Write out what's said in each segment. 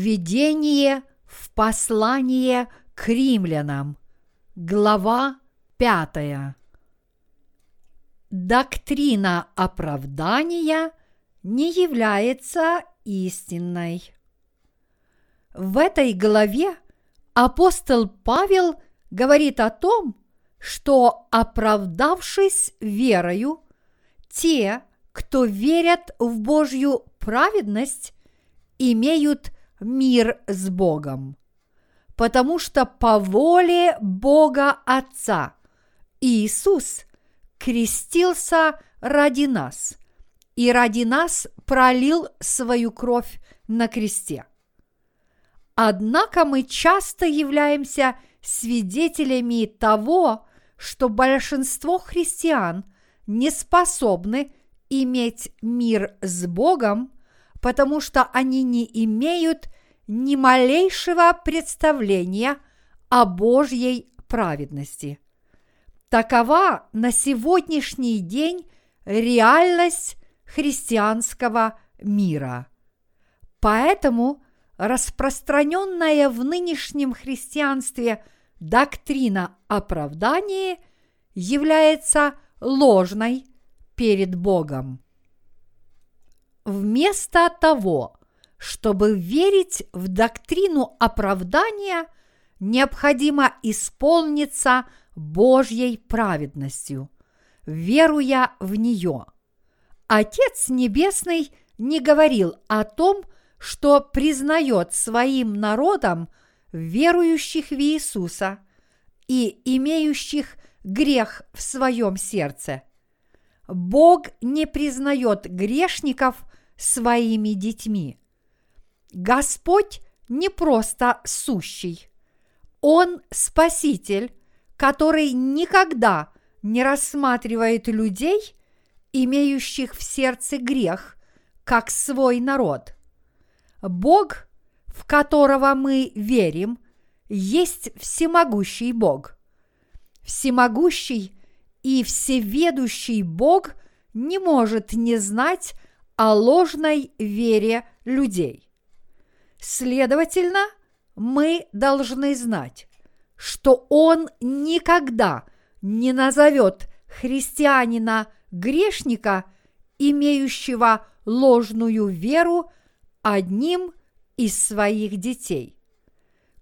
Введение в послание к римлянам. Глава пятая. Доктрина оправдания не является истинной. В этой главе апостол Павел говорит о том, что оправдавшись верою, те, кто верят в Божью праведность, имеют мир с Богом. Потому что по воле Бога Отца Иисус крестился ради нас и ради нас пролил свою кровь на кресте. Однако мы часто являемся свидетелями того, что большинство христиан не способны иметь мир с Богом, потому что они не имеют ни малейшего представления о Божьей праведности. Такова на сегодняшний день реальность христианского мира. Поэтому распространенная в нынешнем христианстве доктрина оправдания является ложной перед Богом. Вместо того, чтобы верить в доктрину оправдания, необходимо исполниться Божьей праведностью, веруя в нее. Отец Небесный не говорил о том, что признает своим народом верующих в Иисуса и имеющих грех в своем сердце. Бог не признает грешников своими детьми. Господь не просто сущий. Он спаситель, который никогда не рассматривает людей, имеющих в сердце грех, как свой народ. Бог, в которого мы верим, есть всемогущий Бог. Всемогущий и всеведущий Бог не может не знать о ложной вере людей. Следовательно, мы должны знать, что Он никогда не назовет христианина грешника, имеющего ложную веру, одним из своих детей.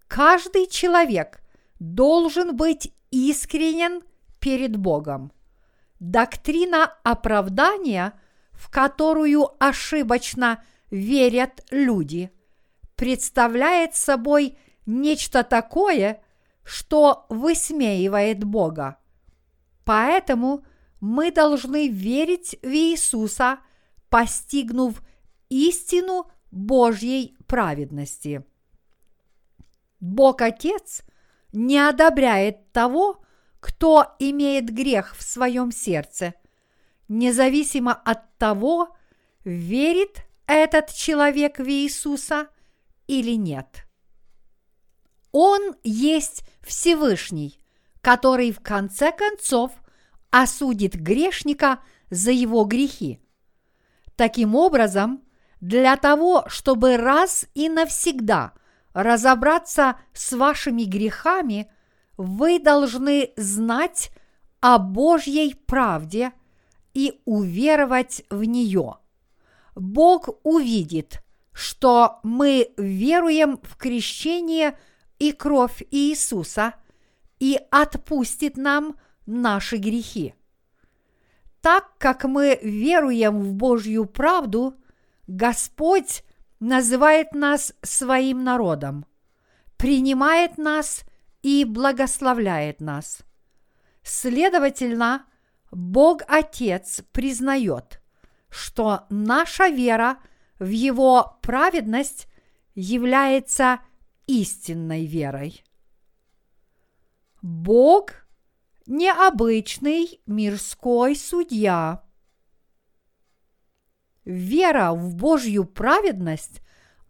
Каждый человек должен быть искренен перед Богом. Доктрина оправдания, в которую ошибочно верят люди, представляет собой нечто такое, что высмеивает Бога. Поэтому мы должны верить в Иисуса, постигнув истину Божьей праведности. Бог Отец не одобряет того, кто имеет грех в своем сердце, независимо от того, верит этот человек в Иисуса или нет. Он есть Всевышний, который в конце концов осудит грешника за его грехи. Таким образом, для того, чтобы раз и навсегда разобраться с вашими грехами, вы должны знать о Божьей правде и уверовать в нее. Бог увидит, что мы веруем в крещение и кровь Иисуса и отпустит нам наши грехи. Так как мы веруем в Божью правду, Господь называет нас своим народом, принимает нас и благословляет нас. Следовательно, Бог Отец признает, что наша вера в Его праведность является истинной верой. Бог – необычный мирской судья. Вера в Божью праведность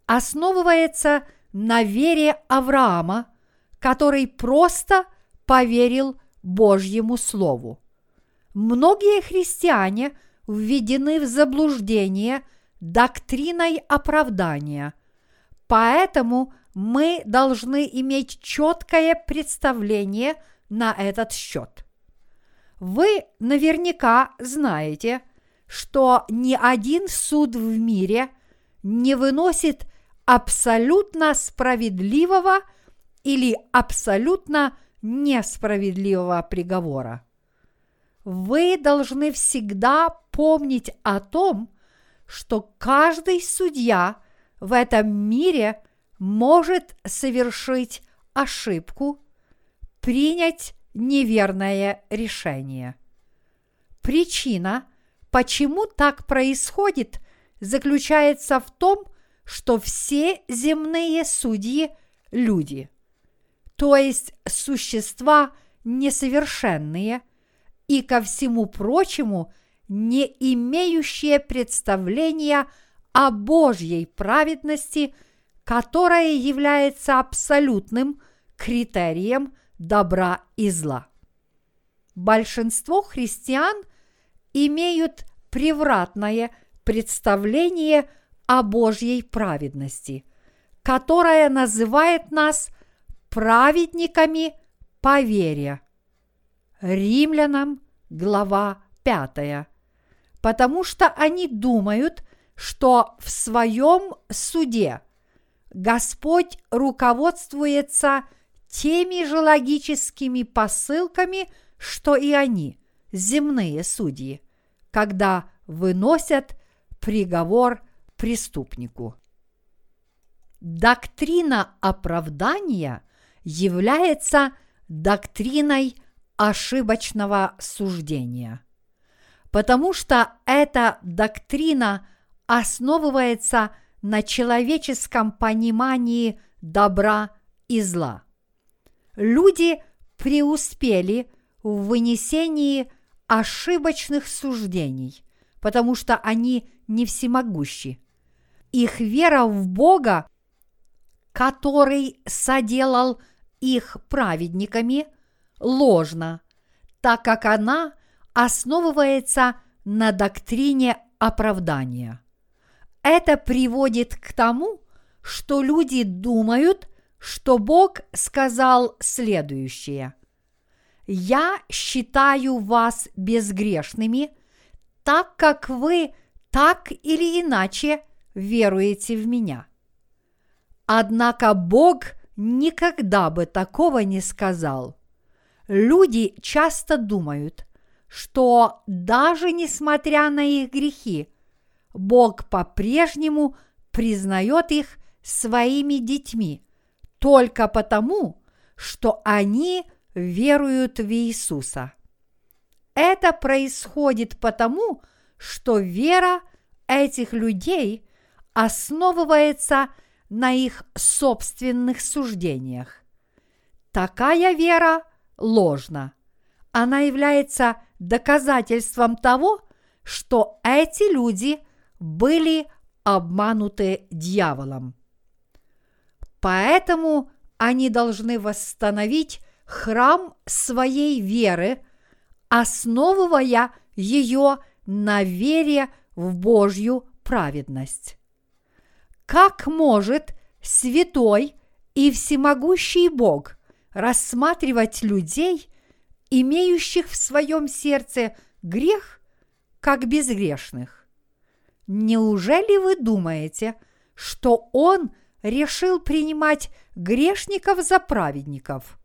основывается на вере Авраама – который просто поверил Божьему Слову. Многие христиане введены в заблуждение доктриной оправдания, Поэтому мы должны иметь четкое представление на этот счет. Вы наверняка знаете, что ни один суд в мире не выносит абсолютно справедливого или абсолютно несправедливого приговора. Вы должны всегда помнить о том, что каждый судья в этом мире может совершить ошибку, принять неверное решение. Причина, почему так происходит, заключается в том, что все земные судьи – люди, то есть существа несовершенные и, ко всему прочему, не имеющие представления о Божьей праведности, которая является абсолютным критерием добра и зла. Большинство христиан имеют превратное представление о Божьей праведности, которая называет нас праведниками по вере. Римлянам, глава 5. Потому что они думают, что в своем суде Господь руководствуется теми же логическими посылками, что и они, земные судьи, когда выносят приговор преступнику. Доктрина оправдания является доктриной ошибочного суждения, потому что эта доктрина основывается на человеческом понимании добра и зла. Люди преуспели в вынесении ошибочных суждений, потому что они не всемогущи. Их вера в Бога, который соделал их праведниками, ложна, так как она основывается на доктрине оправдания. Это приводит к тому, что люди думают, что Бог сказал следующее. «Я считаю вас безгрешными, так как вы так или иначе веруете в меня». Однако Бог никогда бы такого не сказал. Люди часто думают, что даже несмотря на их грехи, Бог по-прежнему признает их своими детьми только потому, что они веруют в Иисуса. Это происходит потому, что вера этих людей основывается на их собственных суждениях. Такая вера ложна. Она является доказательством того, что эти люди были обмануты дьяволом. Поэтому они должны восстановить храм своей веры, основывая ее на вере в Божью праведность. Как может святой и всемогущий Бог рассматривать людей, имеющих в своем сердце грех, как безгрешных? Неужели вы думаете, что Он решил принимать грешников за праведников?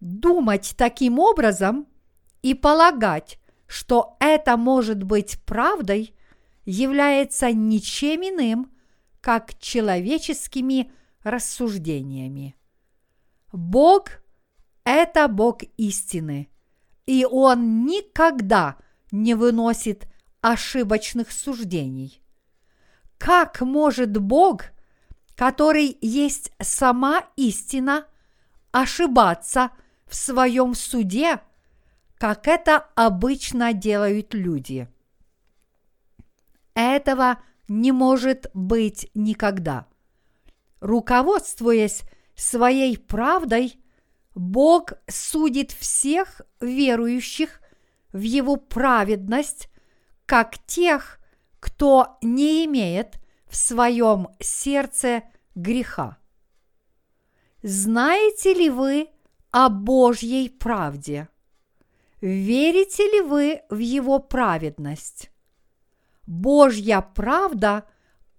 Думать таким образом и полагать, что это может быть правдой, является ничем иным, как человеческими рассуждениями. Бог – это Бог истины, и Он никогда не выносит ошибочных суждений. Как может Бог, который есть сама истина, ошибаться в своем суде, как это обычно делают люди? Этого не может быть никогда. Руководствуясь своей правдой, Бог судит всех верующих в Его праведность как тех, кто не имеет в своем сердце греха. Знаете ли вы о Божьей правде? Верите ли вы в Его праведность? Божья правда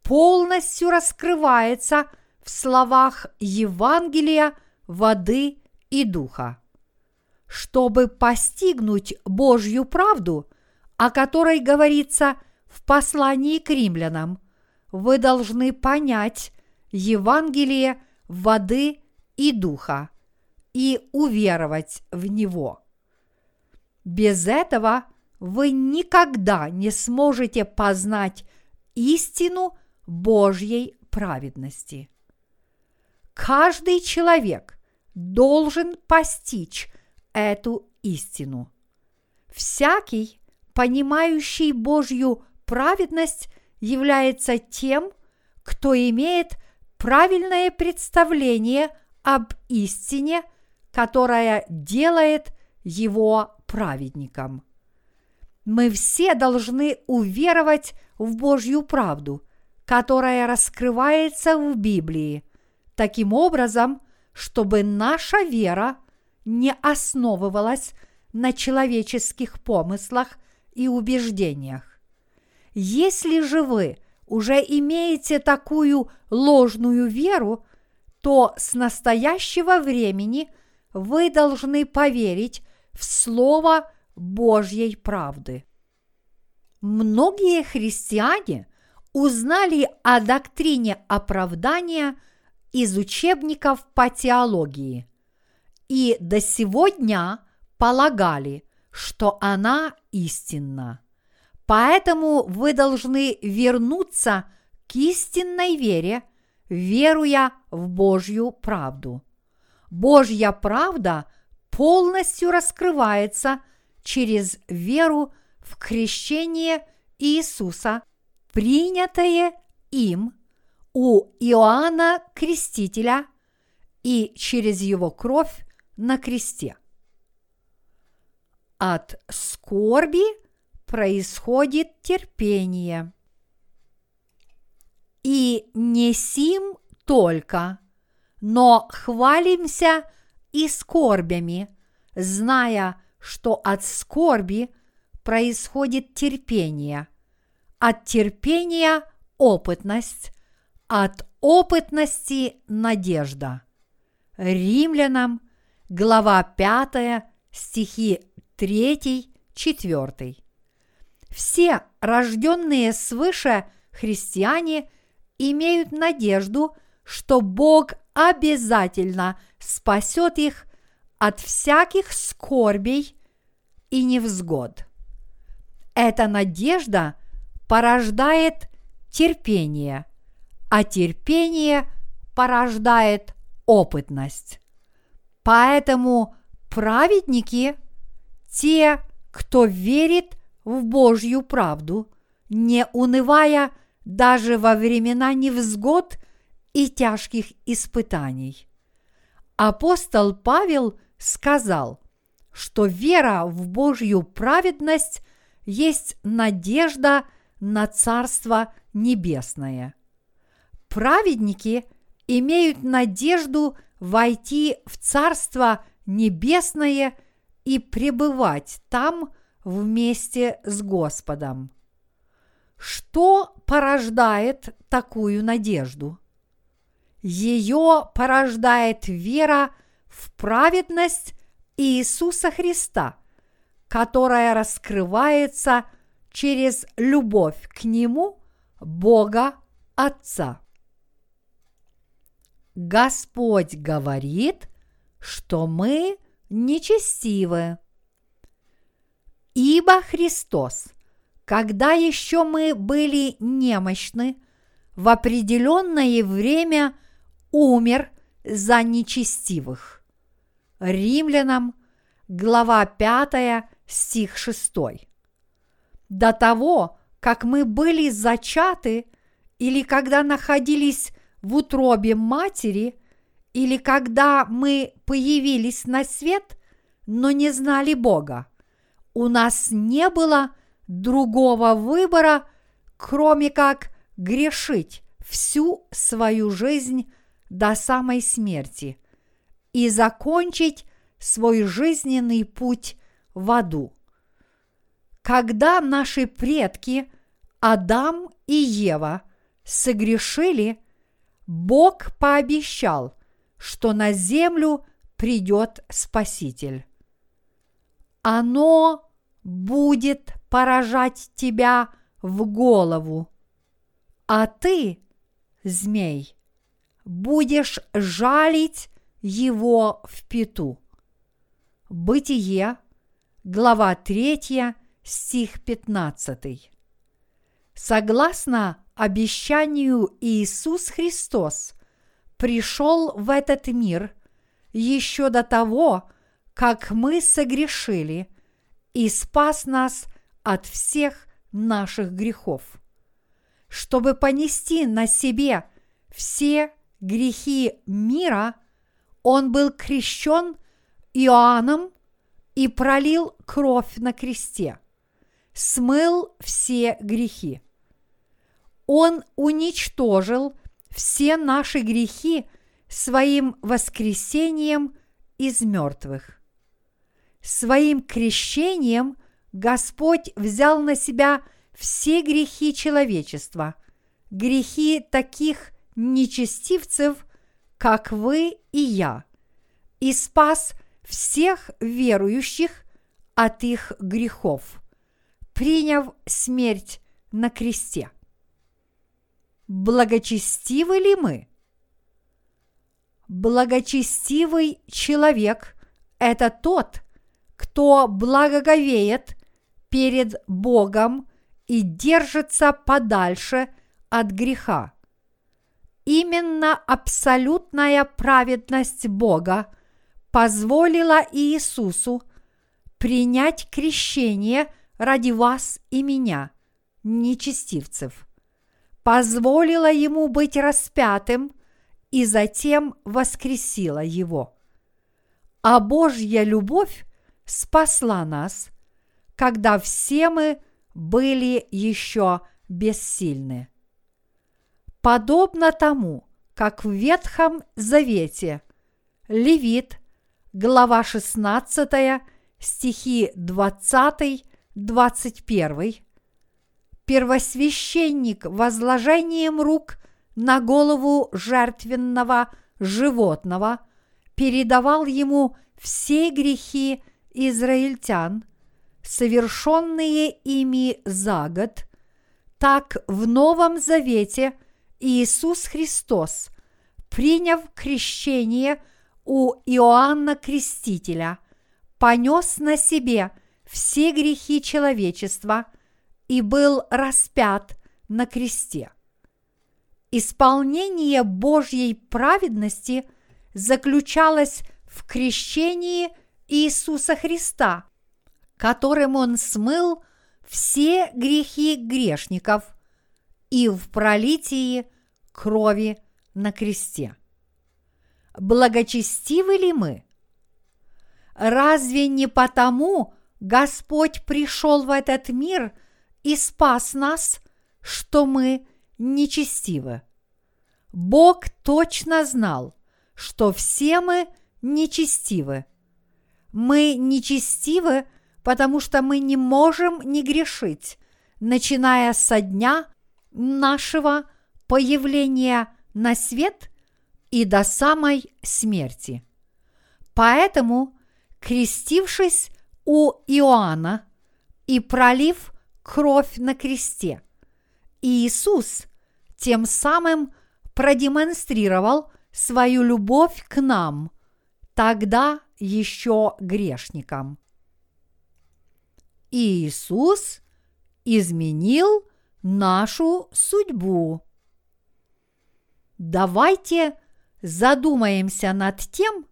полностью раскрывается в словах Евангелия, воды и духа. Чтобы постигнуть Божью правду, о которой говорится в послании к римлянам, вы должны понять Евангелие воды и духа и уверовать в него. Без этого вы никогда не сможете познать истину Божьей праведности. Каждый человек должен постичь эту истину. Всякий, понимающий Божью праведность, является тем, кто имеет правильное представление об истине, которая делает его праведником. Мы все должны уверовать в Божью правду, которая раскрывается в Библии, таким образом, чтобы наша вера не основывалась на человеческих помыслах и убеждениях. Если же вы уже имеете такую ложную веру, то с настоящего времени вы должны поверить в Слово Божьей правды. Многие христиане узнали о доктрине оправдания из учебников по теологии и до сегодня полагали, что она истинна. Поэтому вы должны вернуться к истинной вере, веруя в Божью правду. Божья правда полностью раскрывается через веру в крещение Иисуса, принятое им у Иоанна Крестителя и через его кровь на кресте. От скорби происходит терпение. И не сим только, но хвалимся и скорбями, зная, что от скорби происходит терпение, от терпения – опытность, от опытности – надежда. Римлянам, глава 5, стихи 3, 4. Все рожденные свыше христиане имеют надежду, что Бог обязательно спасет их от всяких скорбей и невзгод. Эта надежда порождает терпение, а терпение порождает опытность. Поэтому праведники – те, кто верит в Божью правду, не унывая даже во времена невзгод и тяжких испытаний. Апостол Павел сказал, что вера в Божью праведность есть надежда на Царство Небесное. Праведники имеют надежду войти в Царство Небесное и пребывать там вместе с Господом. Что порождает такую надежду? Ее порождает вера в праведность Иисуса Христа, которая раскрывается через любовь к Нему, Бога Отца. Господь говорит, что мы нечестивы. Ибо Христос, когда еще мы были немощны, в определенное время умер за нечестивых. Римлянам, глава 5, стих 6. До того, как мы были зачаты, или когда находились в утробе матери, или когда мы появились на свет, но не знали Бога, у нас не было другого выбора, кроме как грешить всю свою жизнь до самой смерти и закончить свой жизненный путь в аду. Когда наши предки Адам и Ева согрешили, Бог пообещал, что на землю придет Спаситель. Оно будет поражать тебя в голову, а ты, змей, будешь жалить его в пету. Бытие, глава 3, стих 15. Согласно обещанию Иисус Христос пришел в этот мир еще до того, как мы согрешили и спас нас от всех наших грехов. Чтобы понести на себе все грехи мира, он был крещен Иоанном и пролил кровь на кресте, смыл все грехи. Он уничтожил все наши грехи своим воскресением из мертвых. Своим крещением Господь взял на себя все грехи человечества, грехи таких нечестивцев, как вы и я, и спас всех верующих от их грехов, приняв смерть на кресте. Благочестивы ли мы? Благочестивый человек – это тот, кто благоговеет перед Богом и держится подальше от греха. Именно абсолютная праведность Бога позволила Иисусу принять крещение ради вас и меня, нечестивцев, позволила ему быть распятым и затем воскресила его. А Божья любовь спасла нас, когда все мы были еще бессильны. Подобно тому, как в Ветхом Завете Левит, глава 16, стихи 20-21, первосвященник возложением рук на голову жертвенного животного передавал ему все грехи израильтян, совершенные ими за год, так в Новом Завете Иисус Христос, приняв крещение у Иоанна Крестителя, понес на себе все грехи человечества и был распят на кресте. Исполнение Божьей праведности заключалось в крещении Иисуса Христа, которым Он смыл все грехи грешников и в пролитии крови на кресте. Благочестивы ли мы? Разве не потому Господь пришел в этот мир и спас нас, что мы нечестивы? Бог точно знал, что все мы нечестивы. Мы нечестивы, потому что мы не можем не грешить, начиная со дня нашего появления на свет и до самой смерти. Поэтому, крестившись у Иоанна и пролив кровь на кресте, Иисус тем самым продемонстрировал свою любовь к нам, тогда еще грешникам. Иисус изменил нашу судьбу. Давайте задумаемся над тем,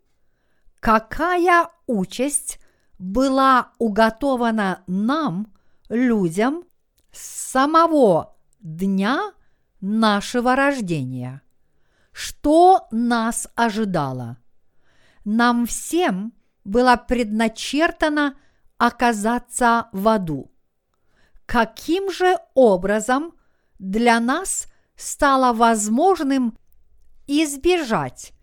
какая участь была уготована нам, людям, с самого дня нашего рождения. Что нас ожидало? Нам всем было предначертано оказаться в аду. Каким же образом для нас стало возможным избежать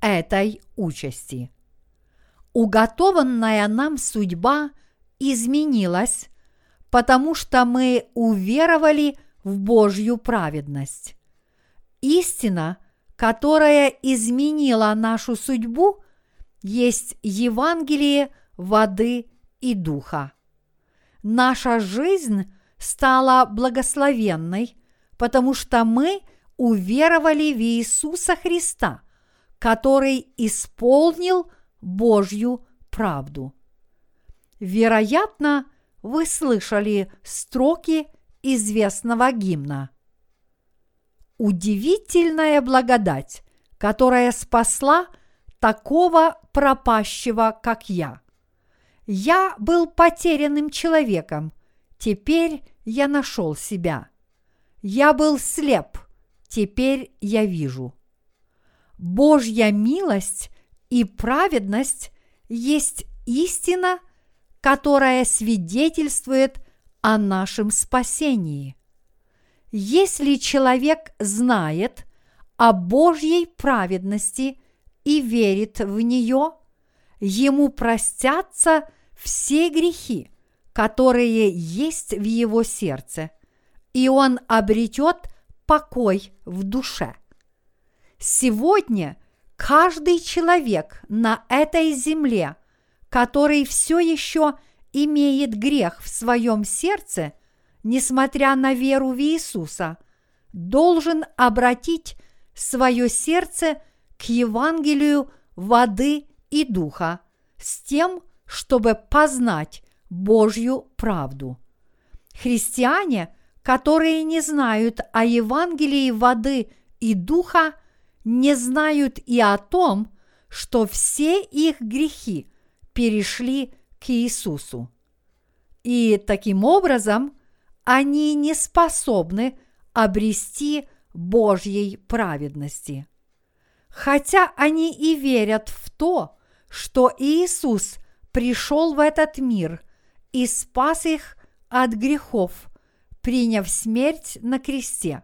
этой участи. Уготованная нам судьба изменилась, потому что мы уверовали в Божью праведность. Истина, которая изменила нашу судьбу, есть Евангелие воды и духа. Наша жизнь стала благословенной, потому что мы уверовали в Иисуса Христа, который исполнил Божью правду. Вероятно, вы слышали строки известного гимна. Удивительная благодать, которая спасла такого пропащего, как я. Я был потерянным человеком, теперь я нашел себя. Я был слеп, теперь я вижу. Божья милость и праведность есть истина, которая свидетельствует о нашем спасении. Если человек знает о Божьей праведности и верит в нее, ему простятся все грехи, которые есть в его сердце, и он обретет покой в душе. Сегодня каждый человек на этой земле, который все еще имеет грех в своем сердце, несмотря на веру в Иисуса, должен обратить свое сердце к Евангелию воды и духа с тем, чтобы познать Божью правду. Христиане, которые не знают о Евангелии воды и духа, не знают и о том, что все их грехи перешли к Иисусу. И таким образом они не способны обрести Божьей праведности. Хотя они и верят в то, что Иисус пришел в этот мир и спас их от грехов, приняв смерть на кресте.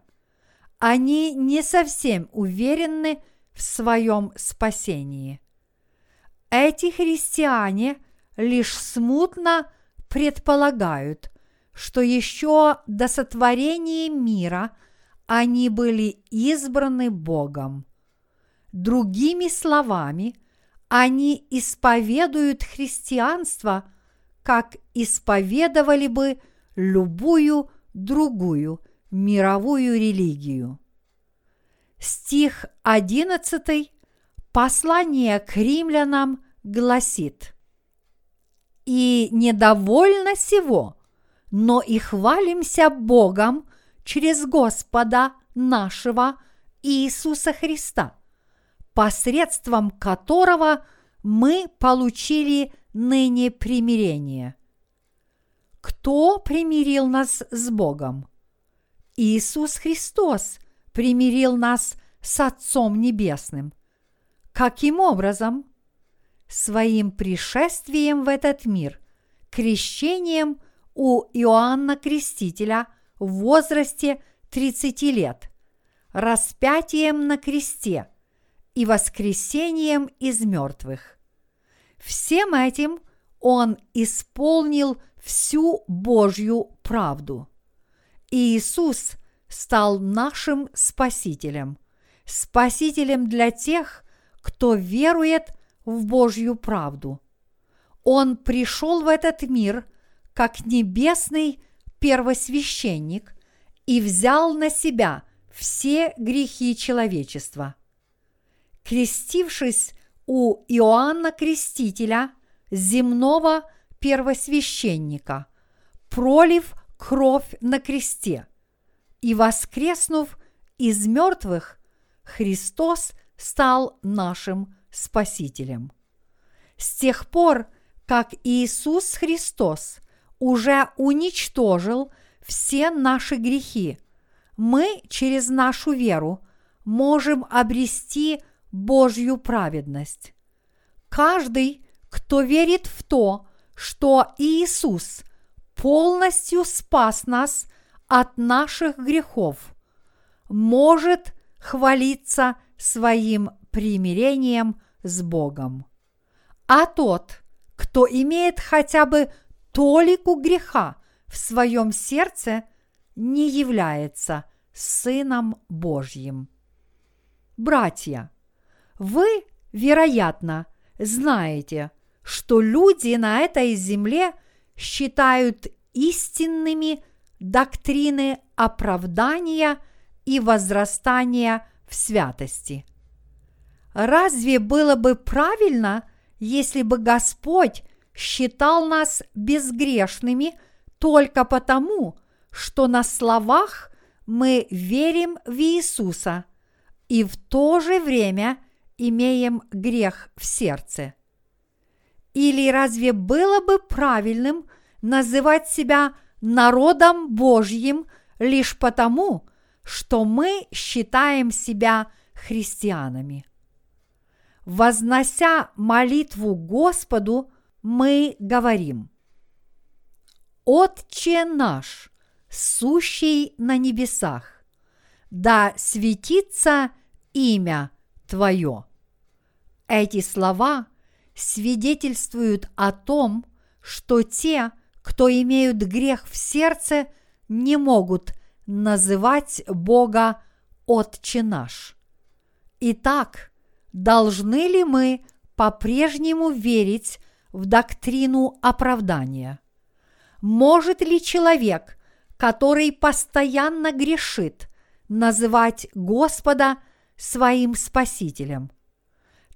Они не совсем уверены в своем спасении. Эти христиане лишь смутно предполагают, что еще до сотворения мира они были избраны Богом. Другими словами, они исповедуют христианство, как исповедовали бы любую другую мировую религию. Стих 11 послание к римлянам гласит «И недовольно сего, но и хвалимся Богом через Господа нашего Иисуса Христа, посредством которого мы получили ныне примирение. Кто примирил нас с Богом? Иисус Христос примирил нас с Отцом Небесным. Каким образом? Своим пришествием в этот мир, крещением у Иоанна Крестителя в возрасте 30 лет, распятием на кресте и воскресением из мертвых. Всем этим он исполнил всю Божью правду. Иисус стал нашим Спасителем, Спасителем для тех, кто верует в Божью правду. Он пришел в этот мир как небесный первосвященник и взял на себя все грехи человечества. Крестившись у Иоанна Крестителя, земного первосвященника, пролив кровь на кресте и воскреснув из мертвых, Христос стал нашим Спасителем. С тех пор, как Иисус Христос уже уничтожил все наши грехи, мы через нашу веру можем обрести Божью праведность. Каждый, кто верит в то, что Иисус полностью спас нас от наших грехов, может хвалиться своим примирением с Богом. А тот, кто имеет хотя бы толику греха в своем сердце, не является Сыном Божьим. Братья, вы, вероятно, знаете, что люди на этой земле считают истинными доктрины оправдания и возрастания в святости. Разве было бы правильно, если бы Господь считал нас безгрешными только потому, что на словах мы верим в Иисуса и в то же время имеем грех в сердце? Или разве было бы правильным называть себя народом Божьим лишь потому, что мы считаем себя христианами? Вознося молитву Господу, мы говорим «Отче наш, сущий на небесах, да светится имя Твое». Эти слова свидетельствуют о том, что те, кто имеют грех в сердце, не могут называть Бога Отче наш. Итак, должны ли мы по-прежнему верить в доктрину оправдания? Может ли человек, который постоянно грешит, называть Господа своим Спасителем?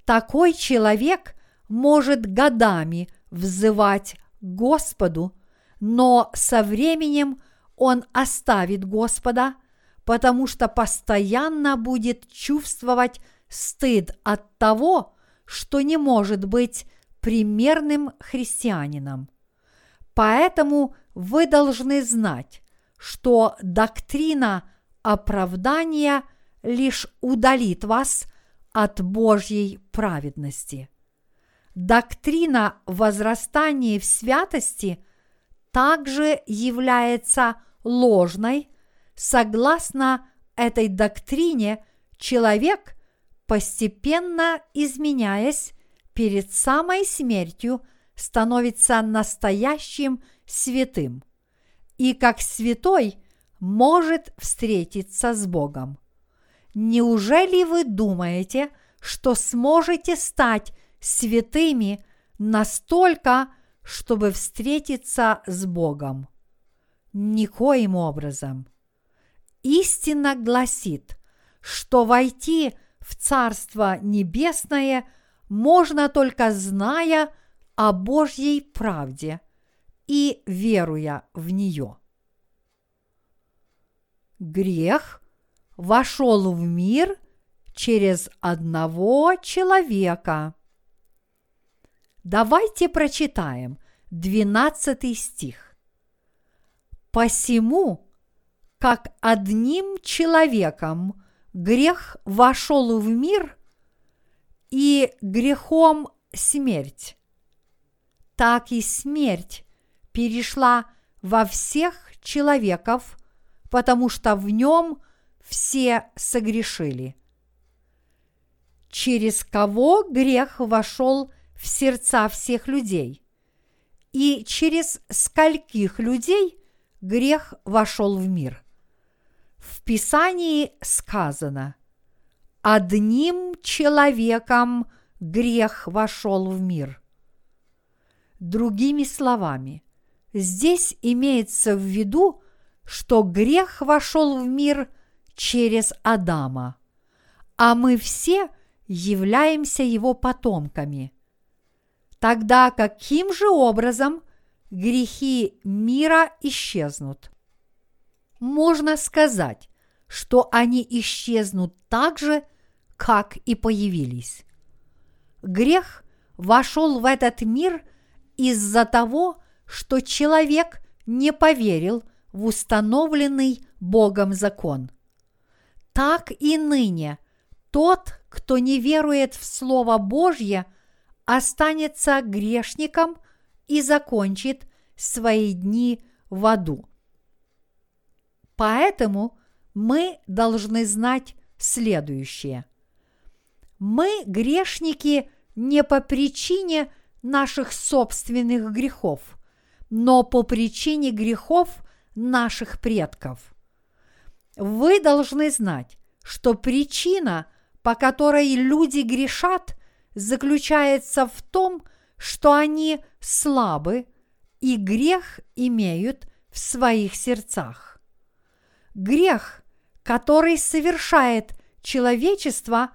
Такой человек может годами взывать Господу, но со временем он оставит Господа, потому что постоянно будет чувствовать стыд от того, что не может быть примерным христианином. Поэтому вы должны знать, что доктрина оправдания лишь удалит вас от Божьей праведности. Доктрина возрастания в святости также является ложной. Согласно этой доктрине, человек, постепенно изменяясь перед самой смертью, становится настоящим святым и как святой может встретиться с Богом. Неужели вы думаете, что сможете стать святыми настолько, чтобы встретиться с Богом? Никоим образом. Истина гласит, что войти в Царство Небесное можно только зная о Божьей правде и веруя в нее. Грех вошел в мир через одного человека. Давайте прочитаем 12 стих. Посему, как одним человеком грех вошел в мир, и грехом смерть, так и смерть перешла во всех человеков, потому что в нем все согрешили. Через кого грех вошел в сердца всех людей? И через скольких людей грех вошел в мир? В Писании сказано, одним человеком грех вошел в мир. Другими словами, здесь имеется в виду, что грех вошел в мир через Адама, а мы все являемся его потомками. Тогда каким же образом грехи мира исчезнут? Можно сказать, что они исчезнут так же, как и появились. Грех вошел в этот мир из-за того, что человек не поверил в установленный Богом закон. Так и ныне тот, кто не верует в Слово Божье, останется грешником и закончит свои дни в аду. Поэтому мы должны знать следующее. Мы грешники не по причине наших собственных грехов, но по причине грехов наших предков. Вы должны знать, что причина, по которой люди грешат, заключается в том, что они слабы и грех имеют в своих сердцах. Грех, который совершает человечество,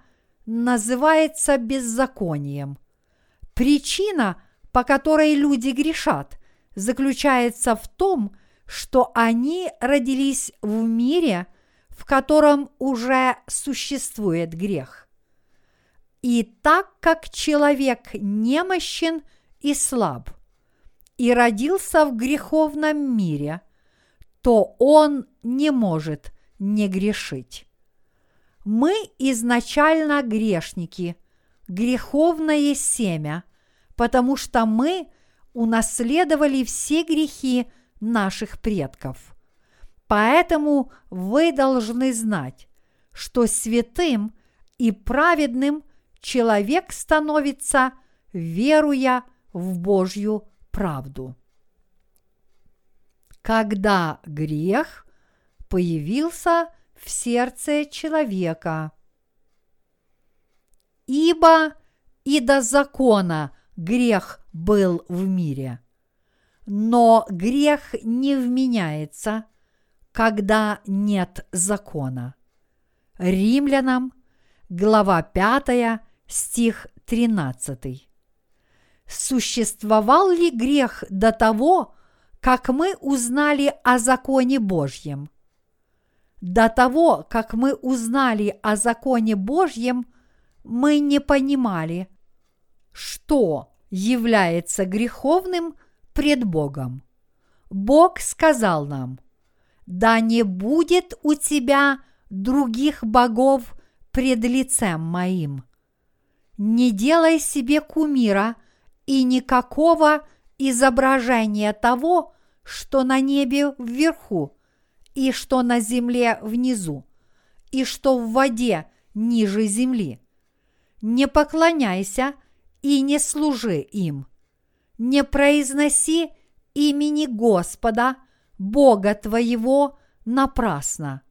называется беззаконием. Причина, по которой люди грешат, заключается в том, что они родились в мире, в котором уже существует грех. И так как человек немощен и слаб, и родился в греховном мире, то он не может не грешить. Мы изначально грешники, греховное семя, потому что мы унаследовали все грехи наших предков. Поэтому вы должны знать, что святым и праведным человек становится, веруя в Божью правду. Когда грех появился в сердце человека. Ибо и до закона грех был в мире, но грех не вменяется, когда нет закона. Римлянам, глава 5, стих 13. Существовал ли грех до того, как мы узнали о законе Божьем? До того, как мы узнали о законе Божьем, мы не понимали, что является греховным пред Богом. Бог сказал нам, да не будет у тебя других богов пред лицем моим. Не делай себе кумира и никакого изображения того, что на небе вверху, и что на земле внизу, и что в воде ниже земли. Не поклоняйся и не служи им. Не произноси имени Господа, Бога твоего, напрасно.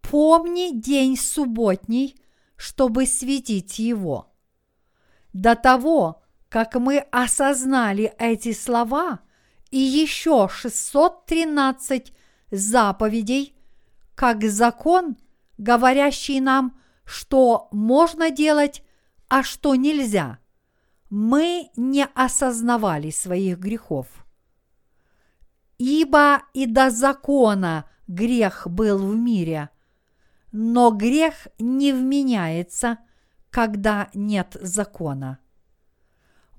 Помни день субботний, чтобы светить его. До того, как мы осознали эти слова и еще 613 заповедей, как закон, говорящий нам, что можно делать, а что нельзя, мы не осознавали своих грехов. Ибо и до закона грех был в мире, но грех не вменяется, когда нет закона.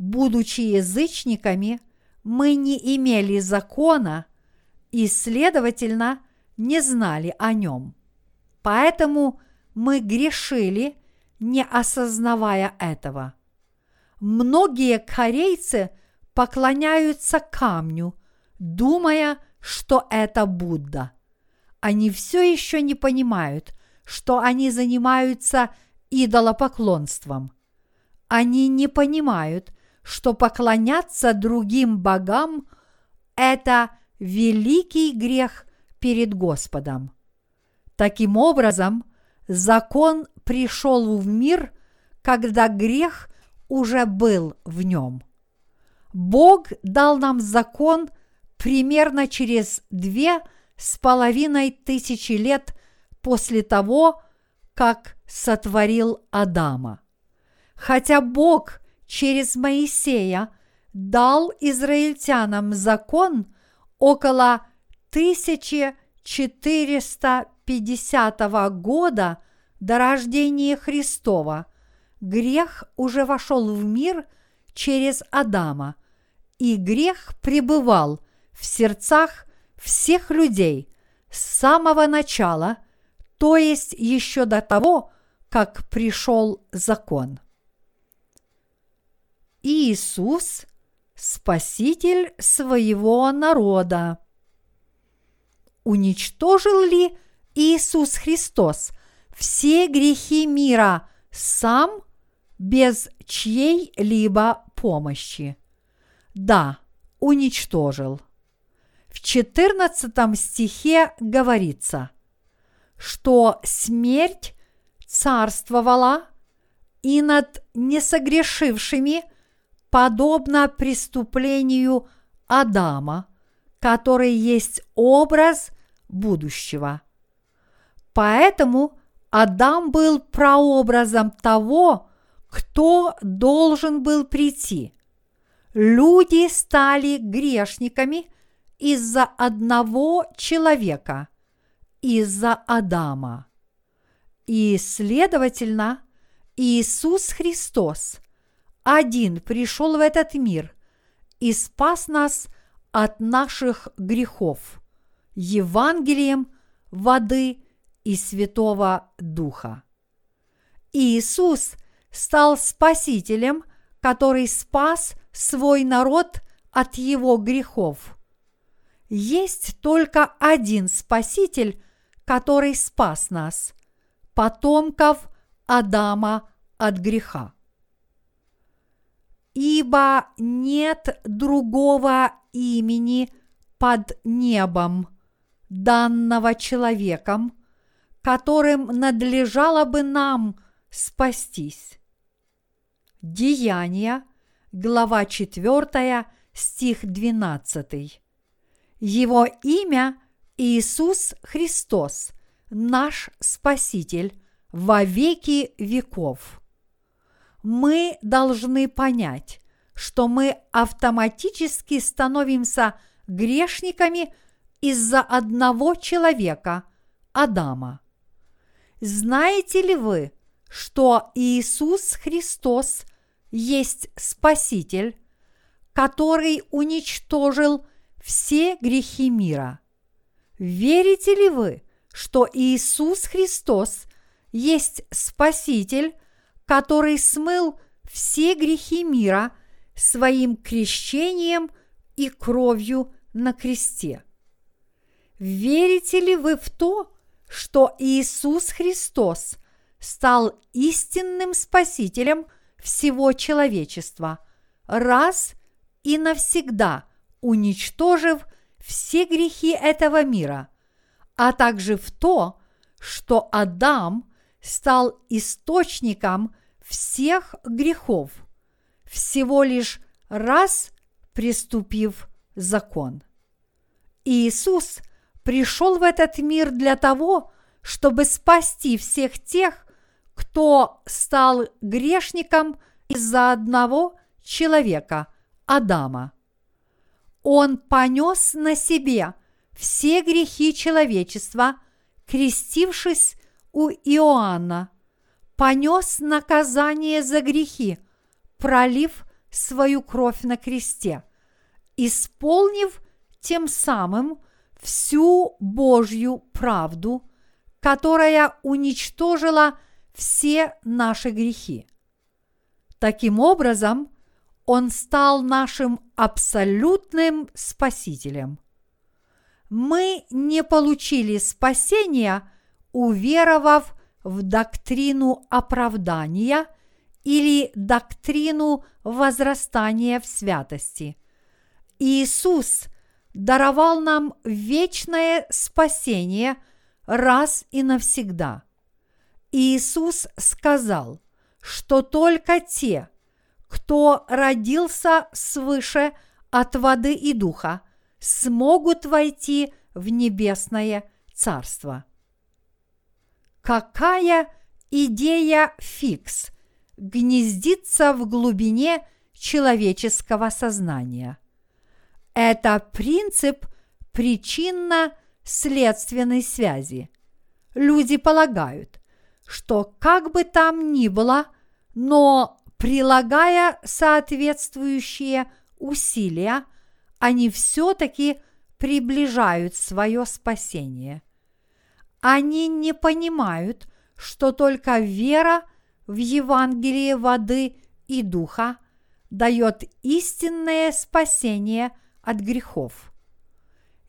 Будучи язычниками, мы не имели закона и, следовательно, не знали о нем. Поэтому мы грешили, не осознавая этого. Многие корейцы поклоняются камню, думая, что это Будда. Они все еще не понимают, что они занимаются идолопоклонством. Они не понимают, что поклоняться другим богам – это великий грех перед Господом. Таким образом, закон пришел в мир, когда грех уже был в нем. Бог дал нам закон примерно через две с половиной тысячи лет после того, как сотворил Адама. Хотя Бог через Моисея дал израильтянам закон около 1450 года до рождения Христова, грех уже вошел в мир через Адама, и грех пребывал в сердцах всех людей с самого начала, то есть еще до того, как пришел закон. Иисус – Спаситель своего народа. Уничтожил ли Иисус Христос все грехи мира сам без чьей-либо помощи. Да, уничтожил. В 14 стихе говорится, что смерть царствовала и над несогрешившими, подобно преступлению Адама, который есть образ будущего. Поэтому Адам был прообразом того, кто должен был прийти. Люди стали грешниками из-за одного человека, из-за Адама. И, следовательно, Иисус Христос один пришел в этот мир и спас нас от наших грехов Евангелием воды и Святого Духа. Иисус стал Спасителем, который спас свой народ от его грехов. Есть только один Спаситель, который спас нас, потомков Адама от греха. Ибо нет другого имени под небом, данного человеком, которым надлежало бы нам спастись. Деяния, глава 4, стих 12. Его имя Иисус Христос, наш Спаситель во веки веков. Мы должны понять, что мы автоматически становимся грешниками из-за одного человека, Адама. Знаете ли вы, что Иисус Христос есть Спаситель, который уничтожил все грехи мира? Верите ли вы, что Иисус Христос есть Спаситель, который смыл все грехи мира своим крещением и кровью на кресте? Верите ли вы в то, что Иисус Христос стал истинным Спасителем всего человечества, раз и навсегда уничтожив все грехи этого мира, а также в то, что Адам стал источником всех грехов, всего лишь раз приступив закон. Иисус пришел в этот мир для того, чтобы спасти всех тех, кто стал грешником из-за одного человека, Адама. Он понес на себе все грехи человечества, крестившись у Иоанна, понес наказание за грехи, пролив свою кровь на кресте, исполнив тем самым всю Божью правду, которая уничтожила все наши грехи. Таким образом, Он стал нашим абсолютным Спасителем. Мы не получили спасения, уверовав в доктрину оправдания или доктрину возрастания в святости. Иисус даровал нам вечное спасение раз и навсегда. Иисус сказал, что только те, кто родился свыше от воды и духа, смогут войти в небесное Царство. Какая идея фикс гнездится в глубине человеческого сознания? Это принцип причинно-следственной связи. Люди полагают, что как бы там ни было, но прилагая соответствующие усилия, они все-таки приближают свое спасение. Они не понимают, что только вера в Евангелие воды и духа дает истинное спасение от грехов.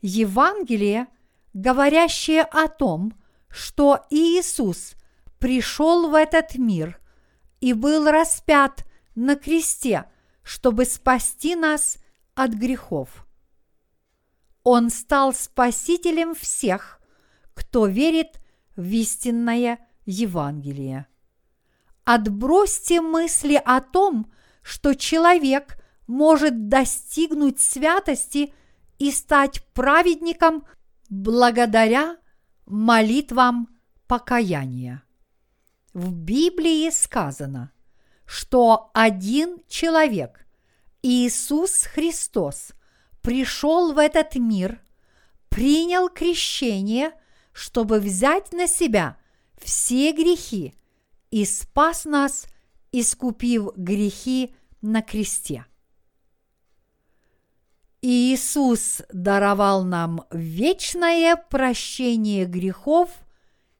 Евангелие, говорящее о том, что Иисус пришел в этот мир и был распят на кресте, чтобы спасти нас от грехов. Он стал спасителем всех, кто верит в истинное Евангелие. Отбросьте мысли о том, что человек может достигнуть святости и стать праведником благодаря молитвам покаяния. В Библии сказано, что один человек, Иисус Христос, пришел в этот мир, принял крещение, чтобы взять на себя все грехи и спас нас, искупив грехи на кресте. Иисус даровал нам вечное прощение грехов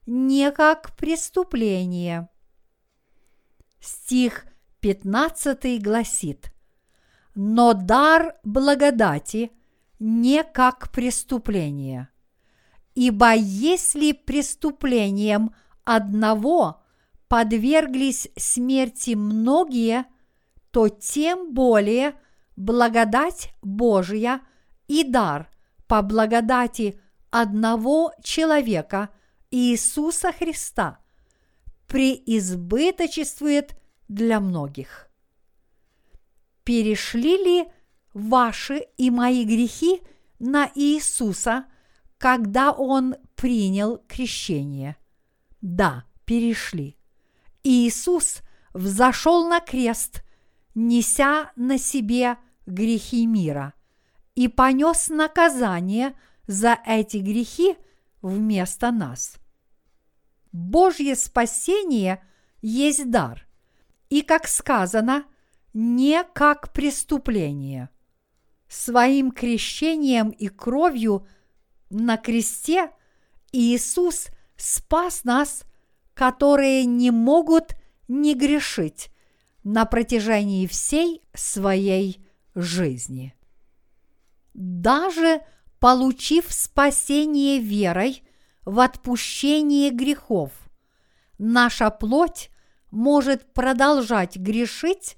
не как преступление. Стих 15 гласит «Но дар благодати не как преступление, ибо если преступлением одного подверглись смерти многие, то тем более – благодать Божия и дар по благодати одного человека Иисуса Христа преизбыточествует для многих. Перешли ли ваши и мои грехи на Иисуса, когда Он принял крещение? Да, перешли. Иисус взошел на крест неся на себе грехи мира, и понес наказание за эти грехи вместо нас. Божье спасение есть дар, и, как сказано, не как преступление. Своим крещением и кровью на кресте Иисус спас нас, которые не могут не грешить, на протяжении всей своей жизни. Даже получив спасение верой в отпущение грехов, наша плоть может продолжать грешить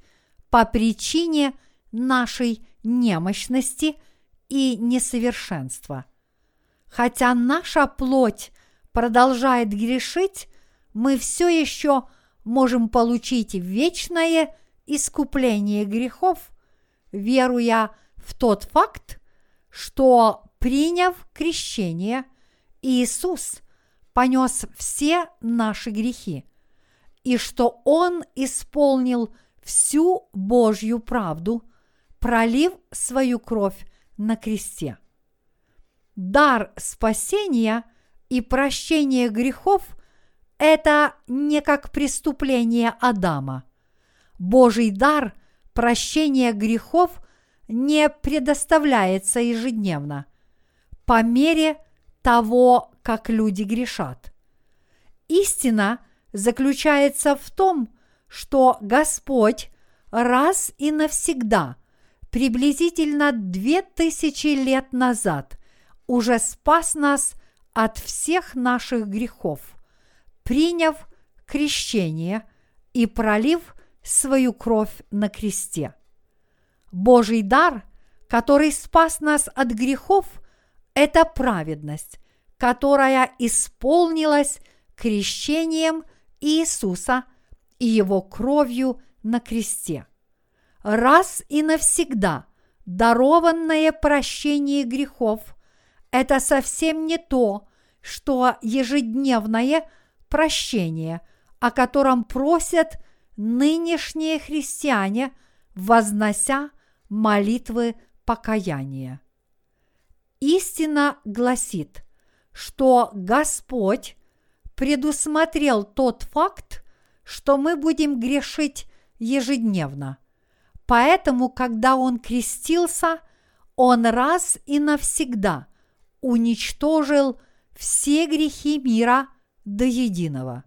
по причине нашей немощности и несовершенства. Хотя наша плоть продолжает грешить, мы все еще можем получить вечное искупление грехов, веруя в тот факт, что, приняв крещение, Иисус понес все наши грехи, и что Он исполнил всю Божью правду, пролив свою кровь на кресте. Дар спасения и прощения грехов – это не как преступление Адама. Божий дар прощения грехов не предоставляется ежедневно, по мере того, как люди грешат. Истина заключается в том, что Господь раз и навсегда, приблизительно две тысячи лет назад, уже спас нас от всех наших грехов – приняв крещение и пролив свою кровь на кресте. Божий дар, который спас нас от грехов, это праведность, которая исполнилась крещением Иисуса и его кровью на кресте. Раз и навсегда дарованное прощение грехов – это совсем не то, что ежедневное – прощение, о котором просят нынешние христиане, вознося молитвы покаяния. Истина гласит, что Господь предусмотрел тот факт, что мы будем грешить ежедневно. Поэтому, когда Он крестился, Он раз и навсегда уничтожил все грехи мира – до единого.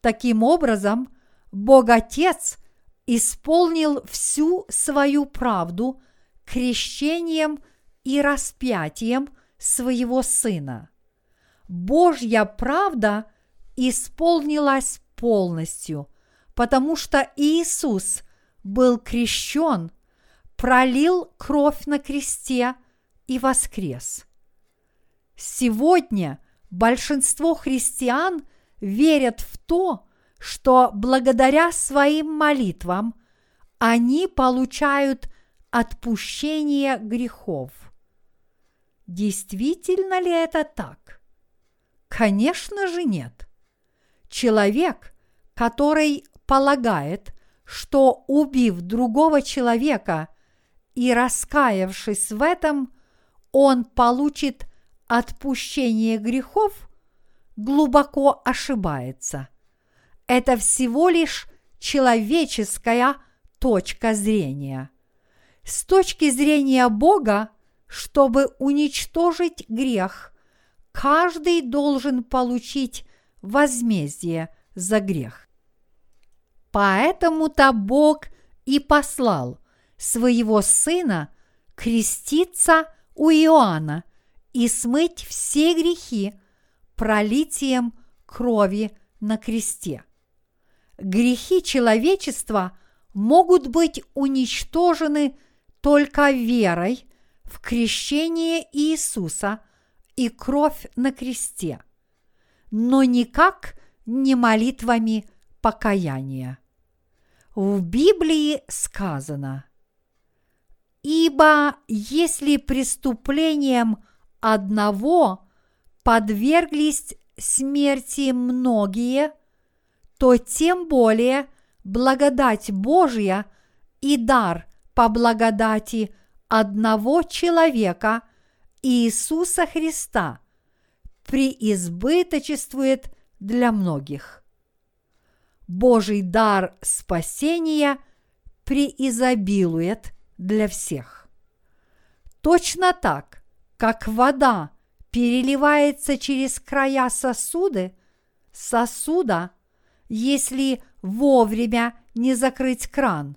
Таким образом, Бог Отец исполнил всю свою правду крещением и распятием своего Сына. Божья правда исполнилась полностью, потому что Иисус был крещен, пролил кровь на кресте и воскрес. Сегодня большинство христиан верят в то, что благодаря своим молитвам они получают отпущение грехов. Действительно ли это так? Конечно же нет. Человек, который полагает, что убив другого человека и раскаявшись в этом, он получит отпущение грехов, глубоко ошибается. Это всего лишь человеческая точка зрения. С точки зрения Бога, чтобы уничтожить грех, каждый должен получить возмездие за грех. Поэтому-то Бог и послал своего сына креститься у Иоанна и смыть все грехи пролитием крови на кресте. Грехи человечества могут быть уничтожены только верой в крещение Иисуса и кровь на кресте, но никак не молитвами покаяния. В Библии сказано, «Ибо если преступлением одного подверглись смерти многие, то тем более благодать Божья и дар по благодати одного человека Иисуса Христа преизбыточествует для многих. Божий дар спасения преизобилует для всех. Точно так, как вода переливается через края сосуды, сосуда, если вовремя не закрыть кран,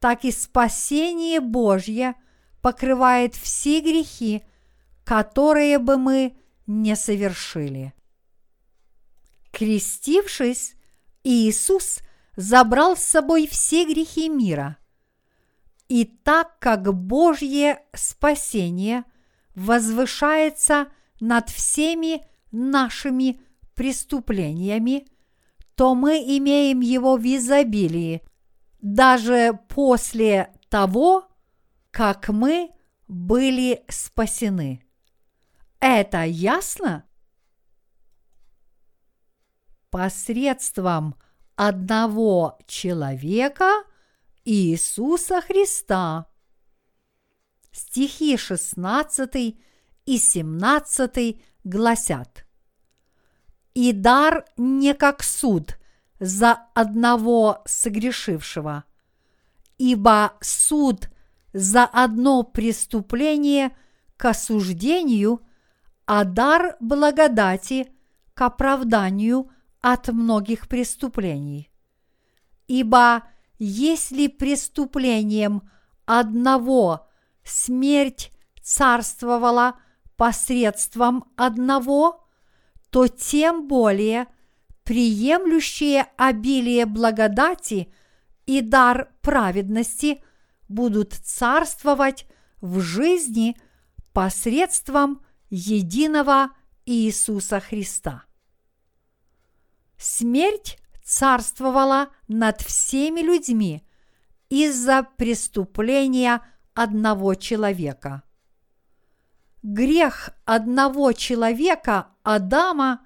так и спасение Божье покрывает все грехи, которые бы мы не совершили. Крестившись, Иисус забрал с собой все грехи мира. И так как Божье спасение возвышается над всеми нашими преступлениями, то мы имеем его в изобилии даже после того, как мы были спасены. Это ясно? посредством одного человека Иисуса Христа. Стихи 16 и 17 гласят «И дар не как суд за одного согрешившего, ибо суд за одно преступление к осуждению, а дар благодати к оправданию – от многих преступлений. Ибо если преступлением одного смерть царствовала посредством одного, то тем более приемлющие обилие благодати и дар праведности будут царствовать в жизни посредством единого Иисуса Христа. Смерть царствовала над всеми людьми из-за преступления одного человека. Грех одного человека, Адама,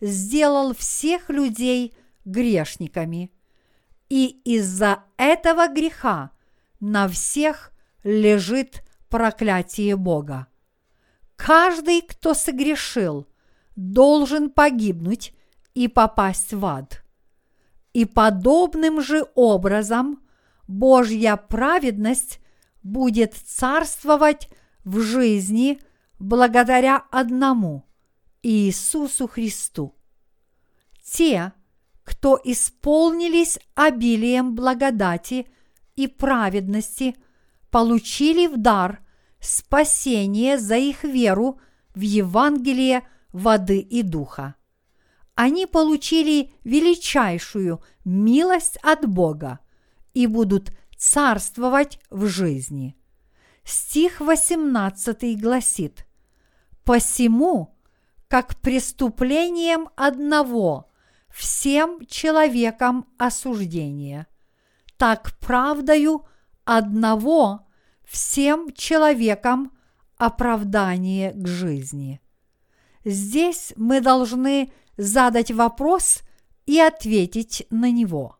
сделал всех людей грешниками. И из-за этого греха на всех лежит проклятие Бога. Каждый, кто согрешил, должен погибнуть и попасть в ад. И подобным же образом Божья праведность будет царствовать в жизни благодаря одному Иисусу Христу. Те, кто исполнились обилием благодати и праведности, получили в дар спасение за их веру в Евангелие воды и духа. Они получили величайшую милость от Бога и будут царствовать в жизни. Стих 18 гласит «Посему, как преступлением одного всем человекам осуждение, так правдою одного всем человекам оправдание к жизни». Здесь мы должны задать вопрос и ответить на него.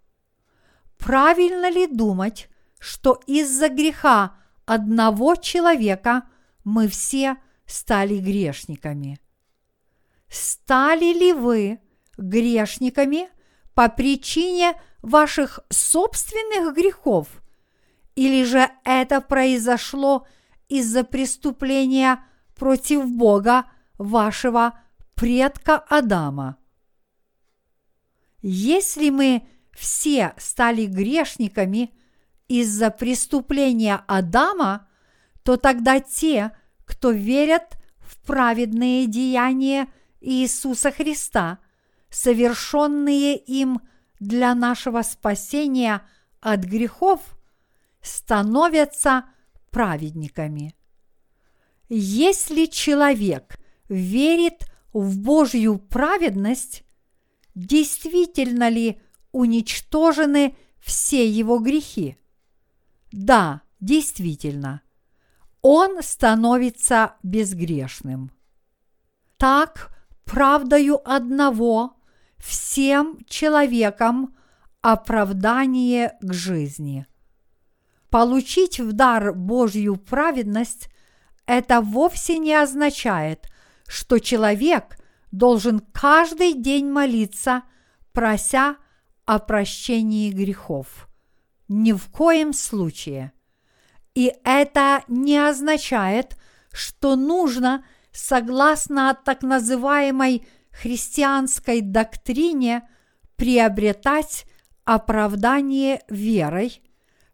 Правильно ли думать, что из-за греха одного человека мы все стали грешниками? Стали ли вы грешниками по причине ваших собственных грехов? Или же это произошло из-за преступления против Бога вашего предка Адама. Если мы все стали грешниками из-за преступления Адама, то тогда те, кто верят в праведные деяния Иисуса Христа, совершенные им для нашего спасения от грехов, становятся праведниками. Если человек верит в Божью праведность, действительно ли уничтожены все его грехи? Да, действительно. Он становится безгрешным. Так, правдою одного, всем человекам оправдание к жизни. Получить в дар Божью праведность – это вовсе не означает, что человек должен каждый день молиться, прося о прощении грехов. Ни в коем случае. И это не означает, что нужно, согласно так называемой христианской доктрине, приобретать оправдание верой,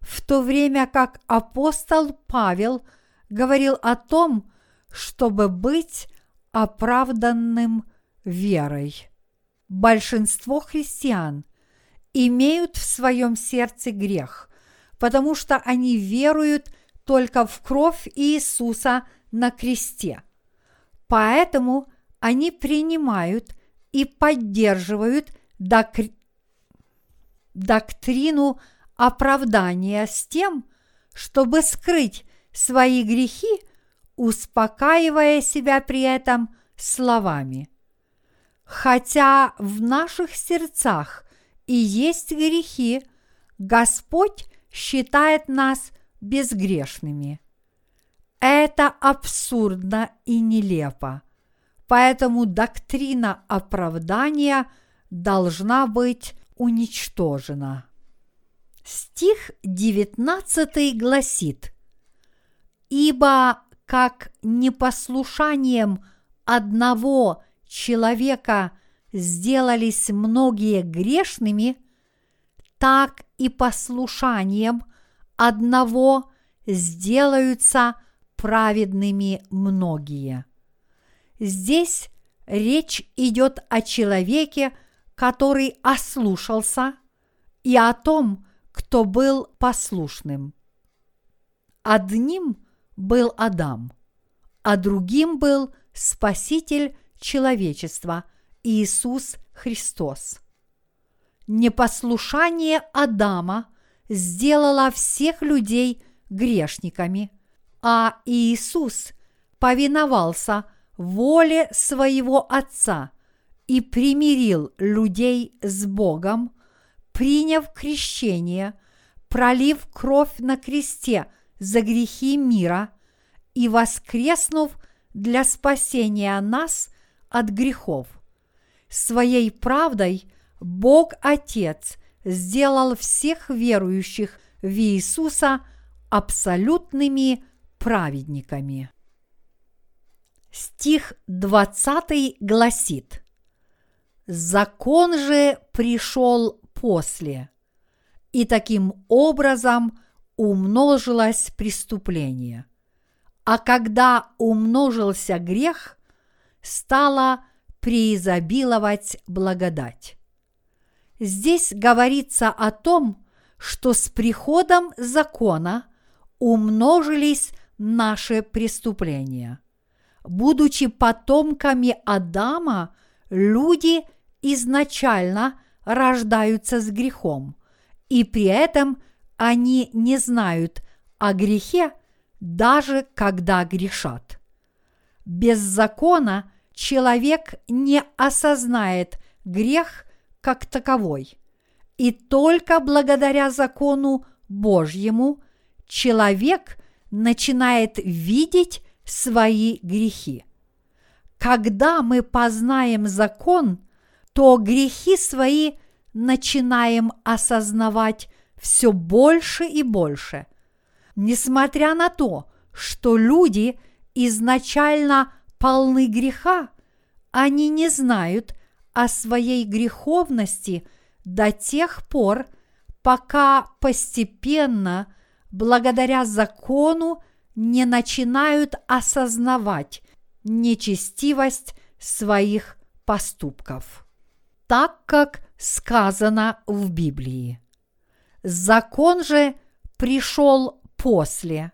в то время как апостол Павел говорил о том, чтобы быть оправданным верой. Большинство христиан имеют в своем сердце грех, потому что они веруют только в кровь Иисуса на кресте. Поэтому они принимают и поддерживают докр... доктрину оправдания с тем, чтобы скрыть свои грехи успокаивая себя при этом словами. Хотя в наших сердцах и есть грехи, Господь считает нас безгрешными. Это абсурдно и нелепо, поэтому доктрина оправдания должна быть уничтожена. Стих 19 гласит «Ибо как непослушанием одного человека сделались многие грешными, так и послушанием одного сделаются праведными многие. Здесь речь идет о человеке, который ослушался, и о том, кто был послушным. Одним – был Адам, а другим был Спаситель человечества Иисус Христос. Непослушание Адама сделало всех людей грешниками, а Иисус повиновался воле своего Отца и примирил людей с Богом, приняв крещение, пролив кровь на кресте – за грехи мира и воскреснув для спасения нас от грехов. Своей правдой Бог Отец сделал всех верующих в Иисуса абсолютными праведниками. Стих 20 гласит «Закон же пришел после, и таким образом – умножилось преступление. А когда умножился грех, стало преизобиловать благодать. Здесь говорится о том, что с приходом закона умножились наши преступления. Будучи потомками Адама, люди изначально рождаются с грехом, и при этом они не знают о грехе, даже когда грешат. Без закона человек не осознает грех как таковой, и только благодаря закону Божьему человек начинает видеть свои грехи. Когда мы познаем закон, то грехи свои начинаем осознавать все больше и больше. Несмотря на то, что люди изначально полны греха, они не знают о своей греховности до тех пор, пока постепенно, благодаря закону, не начинают осознавать нечестивость своих поступков. Так как сказано в Библии. Закон же пришел после,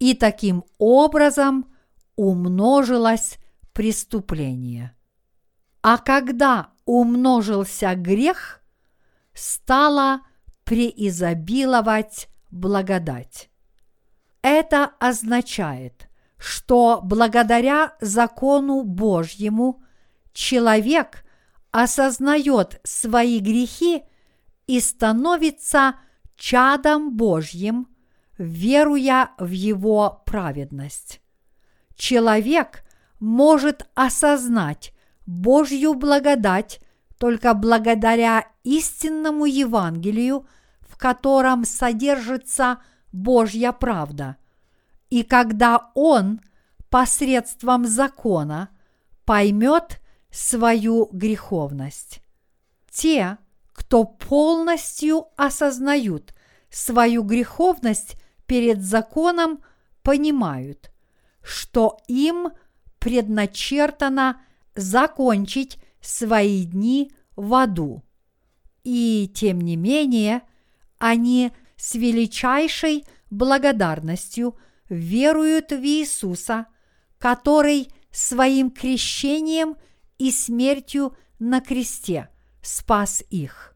и таким образом умножилось преступление. А когда умножился грех, стала преизобиловать благодать. Это означает, что благодаря закону Божьему человек осознает свои грехи и становится чадом Божьим, веруя в его праведность. Человек может осознать Божью благодать только благодаря истинному Евангелию, в котором содержится Божья правда. И когда он посредством закона поймет свою греховность. Те, кто полностью осознают свою греховность перед законом, понимают, что им предначертано закончить свои дни в аду. И тем не менее, они с величайшей благодарностью веруют в Иисуса, который своим крещением и смертью на кресте спас их.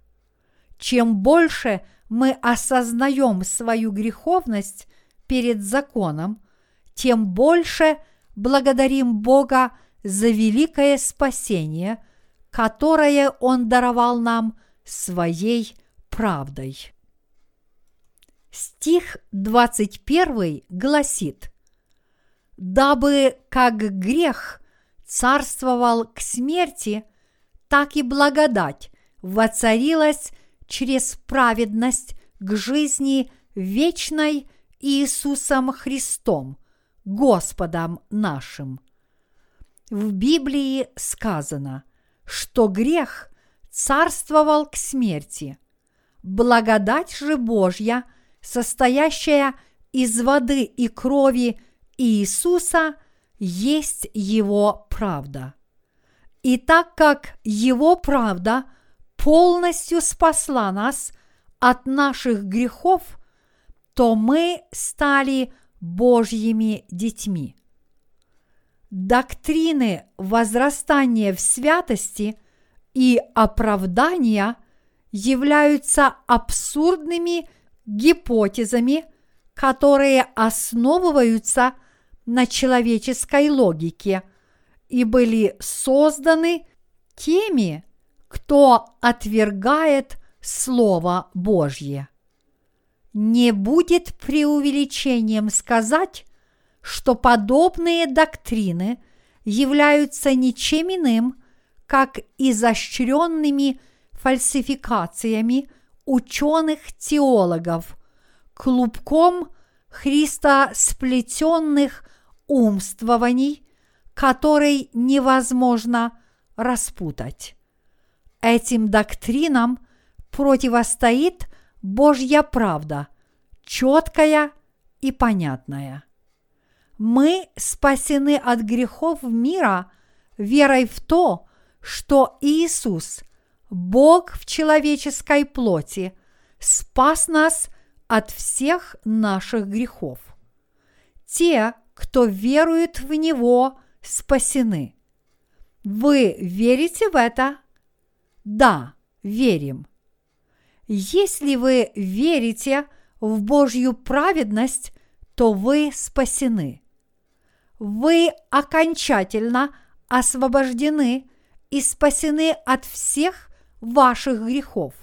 Чем больше мы осознаем свою греховность перед законом, тем больше благодарим Бога за великое спасение, которое Он даровал нам своей правдой. Стих 21 гласит «Дабы как грех царствовал к смерти, так и благодать воцарилась через праведность к жизни вечной Иисусом Христом, Господом нашим. В Библии сказано, что грех царствовал к смерти. Благодать же Божья, состоящая из воды и крови Иисуса, есть Его правда. И так как Его правда полностью спасла нас от наших грехов, то мы стали Божьими детьми. Доктрины возрастания в святости и оправдания являются абсурдными гипотезами, которые основываются на человеческой логике и были созданы теми, кто отвергает Слово Божье. Не будет преувеличением сказать, что подобные доктрины являются ничем иным, как изощренными фальсификациями ученых-теологов, клубком христосплетенных умствований, который невозможно распутать. Этим доктринам противостоит Божья правда, четкая и понятная. Мы спасены от грехов мира верой в то, что Иисус, Бог в человеческой плоти, спас нас от всех наших грехов. Те, кто верует в Него, спасены. Вы верите в это? Да, верим. Если вы верите в Божью праведность, то вы спасены. Вы окончательно освобождены и спасены от всех ваших грехов.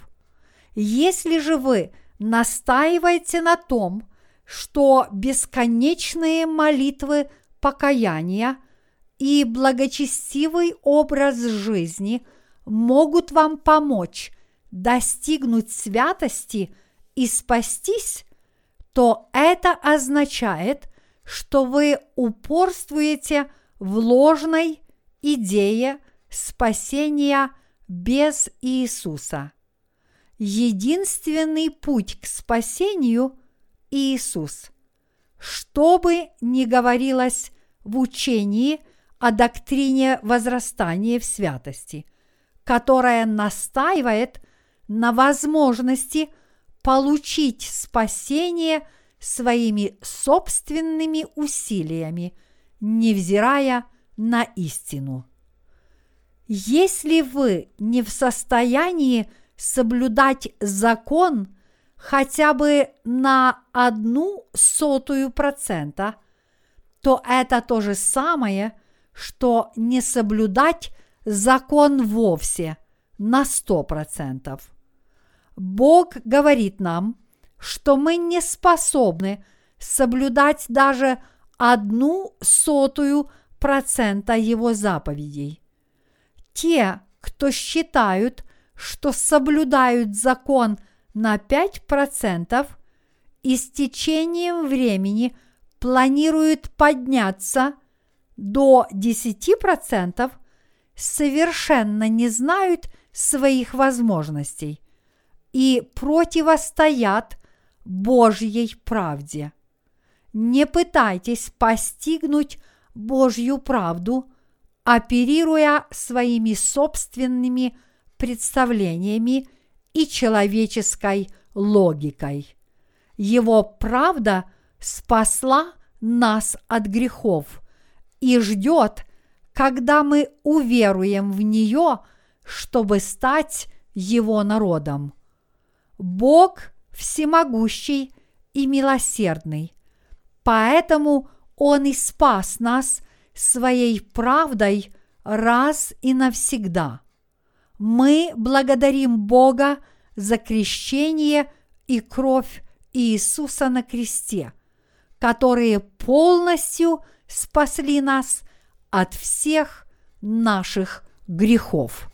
Если же вы настаиваете на том, что бесконечные молитвы покаяния и благочестивый образ жизни могут вам помочь достигнуть святости и спастись, то это означает, что вы упорствуете в ложной идее спасения без Иисуса. Единственный путь к спасению – Иисус. Что бы ни говорилось в учении о доктрине возрастания в святости, которая настаивает на возможности получить спасение своими собственными усилиями, невзирая на истину. Если вы не в состоянии соблюдать закон хотя бы на одну сотую процента, то это то же самое, что не соблюдать закон вовсе на сто процентов. Бог говорит нам, что мы не способны соблюдать даже одну сотую процента Его заповедей. Те, кто считают, что соблюдают закон на 5%, и с течением времени планируют подняться до 10%, совершенно не знают своих возможностей – и противостоят Божьей правде. Не пытайтесь постигнуть Божью правду, оперируя своими собственными представлениями и человеческой логикой. Его правда спасла нас от грехов и ждет, когда мы уверуем в нее, чтобы стать его народом. Бог всемогущий и милосердный, поэтому Он и спас нас своей правдой раз и навсегда. Мы благодарим Бога за крещение и кровь Иисуса на кресте, которые полностью спасли нас от всех наших грехов.